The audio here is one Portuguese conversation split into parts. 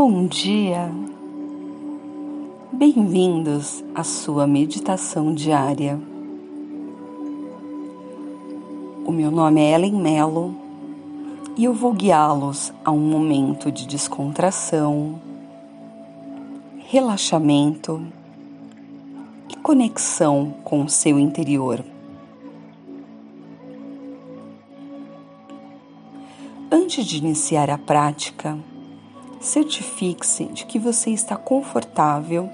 Bom dia! Bem-vindos à sua meditação diária. O meu nome é Ellen Mello e eu vou guiá-los a um momento de descontração, relaxamento e conexão com o seu interior. Antes de iniciar a prática, certifique-se de que você está confortável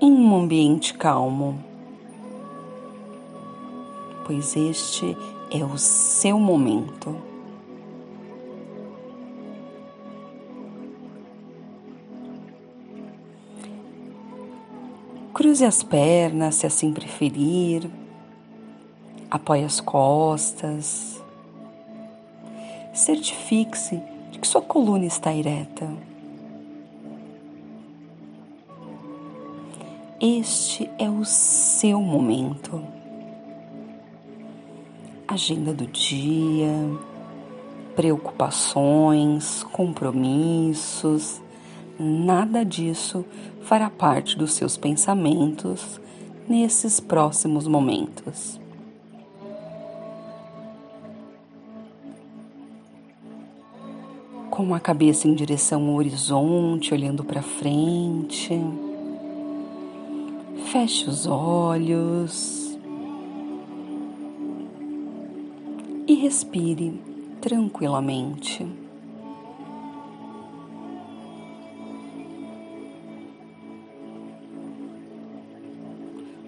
em um ambiente calmo, pois este é o seu momento. Cruze as pernas, se assim preferir. Apoie as costas. Certifique-se que sua coluna está ereta. Este é o seu momento. Agenda do dia, preocupações, compromissos, nada disso fará parte dos seus pensamentos nesses próximos momentos. Com a cabeça em direção ao horizonte, olhando para frente. Feche os olhos e respire tranquilamente.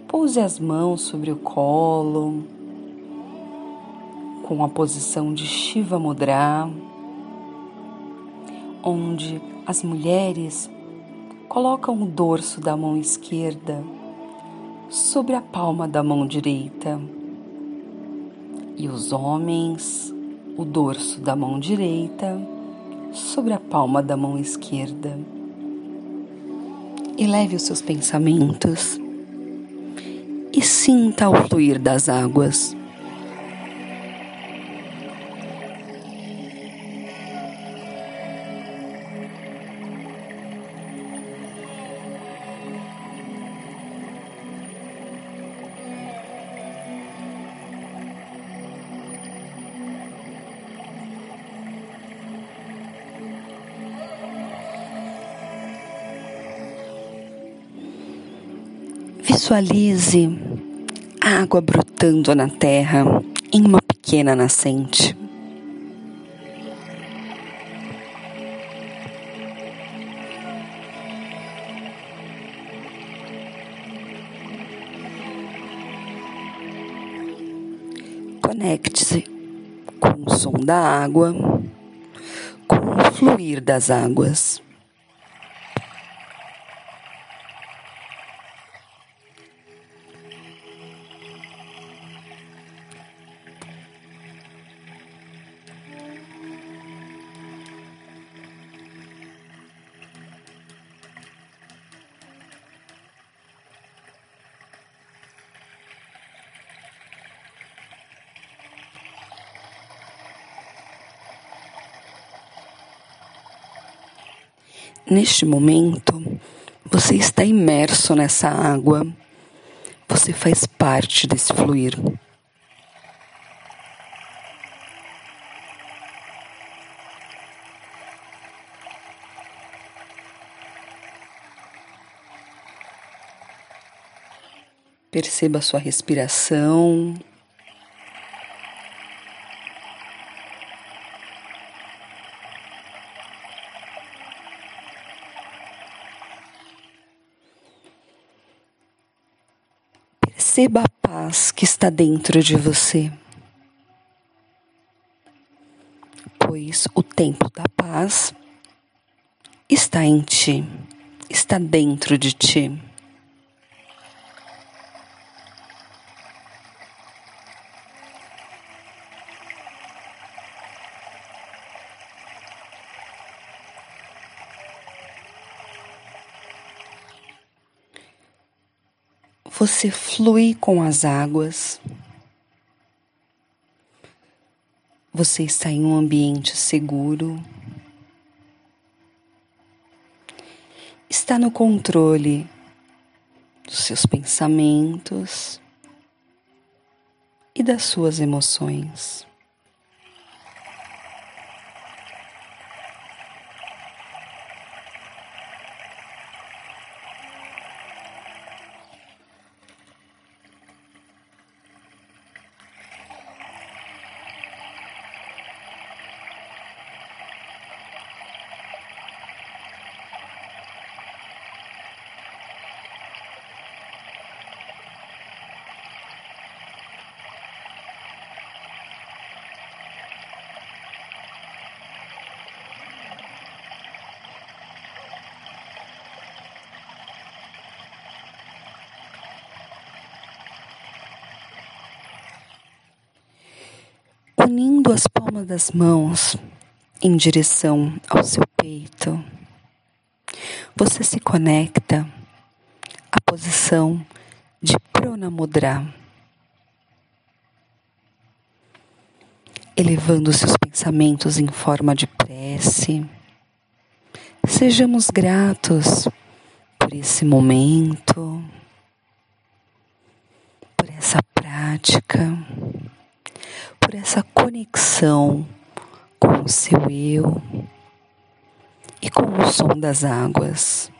Pouse as mãos sobre o colo, com a posição de Shiva Mudra onde as mulheres colocam o dorso da mão esquerda sobre a palma da mão direita e os homens o dorso da mão direita sobre a palma da mão esquerda. Eleve os seus pensamentos e sinta o fluir das águas. Visualize água brotando na terra em uma pequena nascente. Conecte-se com o som da água, com o fluir das águas. Neste momento, você está imerso nessa água, você faz parte desse fluir. Perceba a sua respiração. Perceba a paz que está dentro de você. Pois o tempo da paz está em ti, está dentro de ti. Você flui com as águas. Você está em um ambiente seguro. Está no controle dos seus pensamentos e das suas emoções. Unindo as palmas das mãos em direção ao seu peito, você se conecta à posição de Pranamudra, elevando seus pensamentos em forma de prece. Sejamos gratos por esse momento, por essa prática por essa conexão com o seu eu e com o som das águas.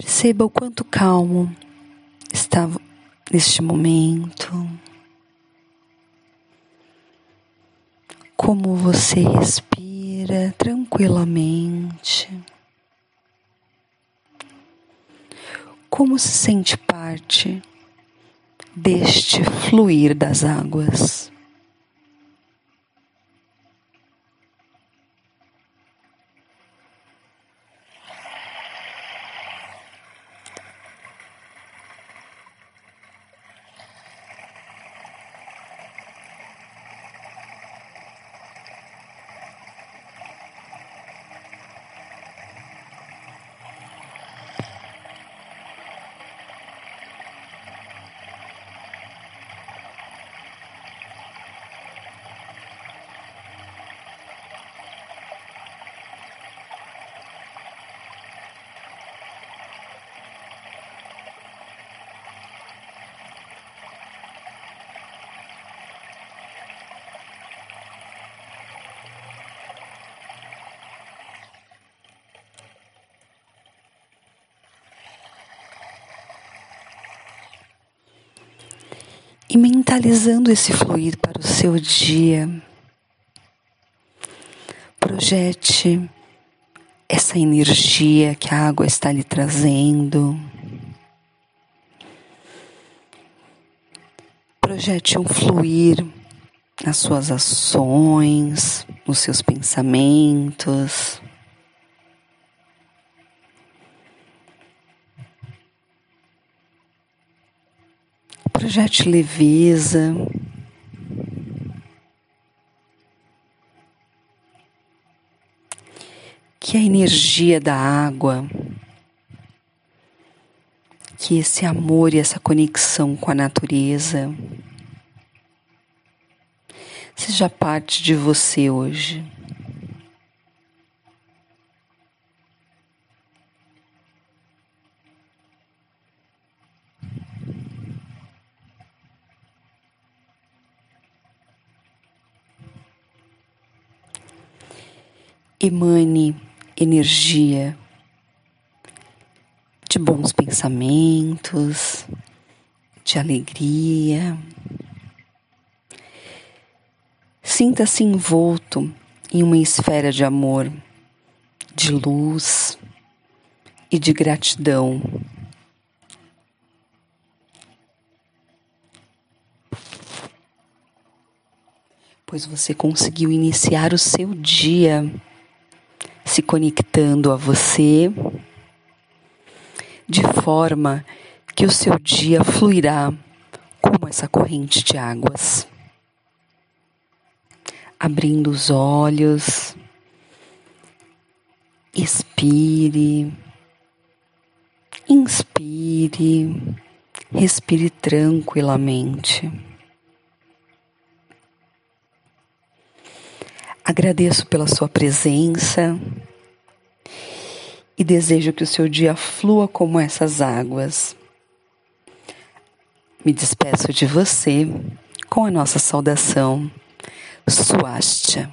Perceba o quanto calmo estava neste momento. Como você respira tranquilamente. Como se sente parte deste fluir das águas. E mentalizando esse fluir para o seu dia. Projete essa energia que a água está lhe trazendo. Projete um fluir nas suas ações, nos seus pensamentos. Projete leveza. Que a energia da água, que esse amor e essa conexão com a natureza seja parte de você hoje. Emane energia de bons pensamentos, de alegria. Sinta-se envolto em uma esfera de amor, de luz e de gratidão. Pois você conseguiu iniciar o seu dia se conectando a você, de forma que o seu dia fluirá como essa corrente de águas. Abrindo os olhos, expire, inspire, respire tranquilamente. Agradeço pela sua presença e desejo que o seu dia flua como essas águas. Me despeço de você com a nossa saudação. Suástia.